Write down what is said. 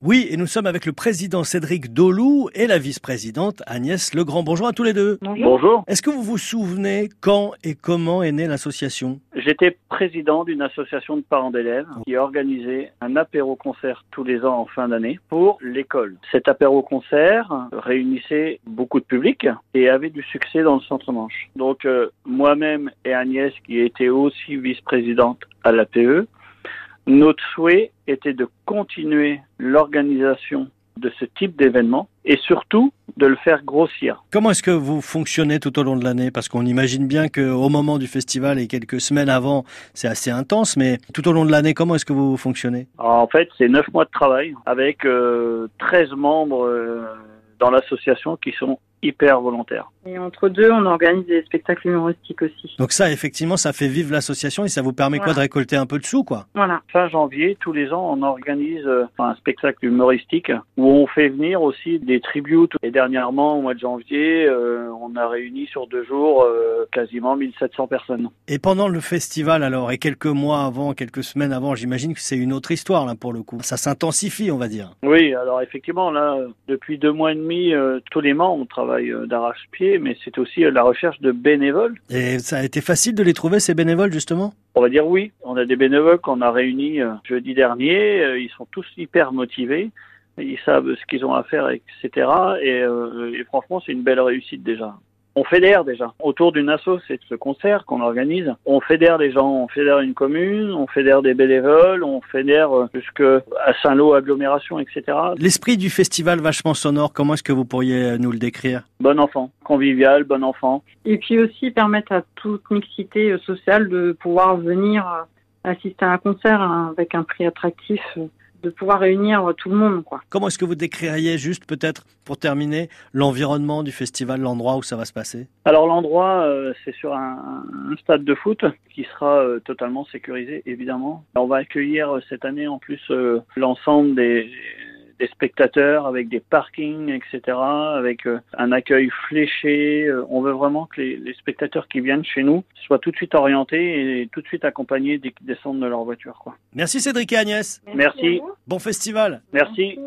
Oui, et nous sommes avec le président Cédric Dolou et la vice-présidente Agnès Legrand. Bonjour à tous les deux. Bonjour. Est-ce que vous vous souvenez quand et comment est née l'association? J'étais président d'une association de parents d'élèves qui organisait un apéro-concert tous les ans en fin d'année pour l'école. Cet apéro-concert réunissait beaucoup de public et avait du succès dans le centre-manche. Donc euh, moi-même et Agnès, qui était aussi vice-présidente à l'APE, notre souhait était de continuer l'organisation de ce type d'événement et surtout de le faire grossir. Comment est-ce que vous fonctionnez tout au long de l'année? Parce qu'on imagine bien qu'au moment du festival et quelques semaines avant, c'est assez intense, mais tout au long de l'année, comment est-ce que vous fonctionnez? En fait, c'est neuf mois de travail avec euh, 13 membres euh, dans l'association qui sont hyper volontaires. Et entre deux, on organise des spectacles humoristiques aussi. Donc ça, effectivement, ça fait vivre l'association et ça vous permet quoi de récolter un peu de sous, quoi Voilà. Fin janvier, tous les ans, on organise euh, un spectacle humoristique où on fait venir aussi des tributes. Et dernièrement, au mois de janvier, euh, on a réuni sur deux jours euh, quasiment 1700 personnes. Et pendant le festival, alors, et quelques mois avant, quelques semaines avant, j'imagine que c'est une autre histoire, là, pour le coup. Ça s'intensifie, on va dire. Oui, alors effectivement, là, depuis deux mois et demi, euh, tous les mois, on travaille euh, mais c'est aussi euh, la recherche de bénévoles. Et ça a été facile de les trouver, ces bénévoles, justement? On va dire oui. On a des bénévoles qu'on a réunis euh, jeudi dernier. Euh, Ils sont tous hyper motivés. Ils savent ce qu'ils ont à faire, etc. Et, et franchement, c'est une belle réussite déjà. On fédère déjà. Autour d'une asso, c'est ce concert qu'on organise. On fédère des gens, on fédère une commune, on fédère des bénévoles, on fédère euh, jusqu'à Saint-Lô agglomération, etc. L'esprit du festival vachement sonore, comment est-ce que vous pourriez nous le décrire? Bon enfant, convivial, bon enfant. Et puis aussi permettre à toute mixité euh, sociale de pouvoir venir euh, assister à un concert hein, avec un prix attractif, euh, de pouvoir réunir euh, tout le monde, quoi. Comment est-ce que vous décririez juste, peut-être, pour terminer, l'environnement du festival, l'endroit où ça va se passer? Alors l'endroit, euh, c'est sur un, un stade de foot qui sera euh, totalement sécurisé, évidemment. On va accueillir cette année en plus euh, l'ensemble des, des spectateurs avec des parkings, etc., avec euh, un accueil fléché. Euh, on veut vraiment que les, les spectateurs qui viennent chez nous soient tout de suite orientés et tout de suite accompagnés dès qu'ils descendent de leur voiture. Quoi. Merci Cédric et Agnès. Merci. Bon festival Merci. Merci.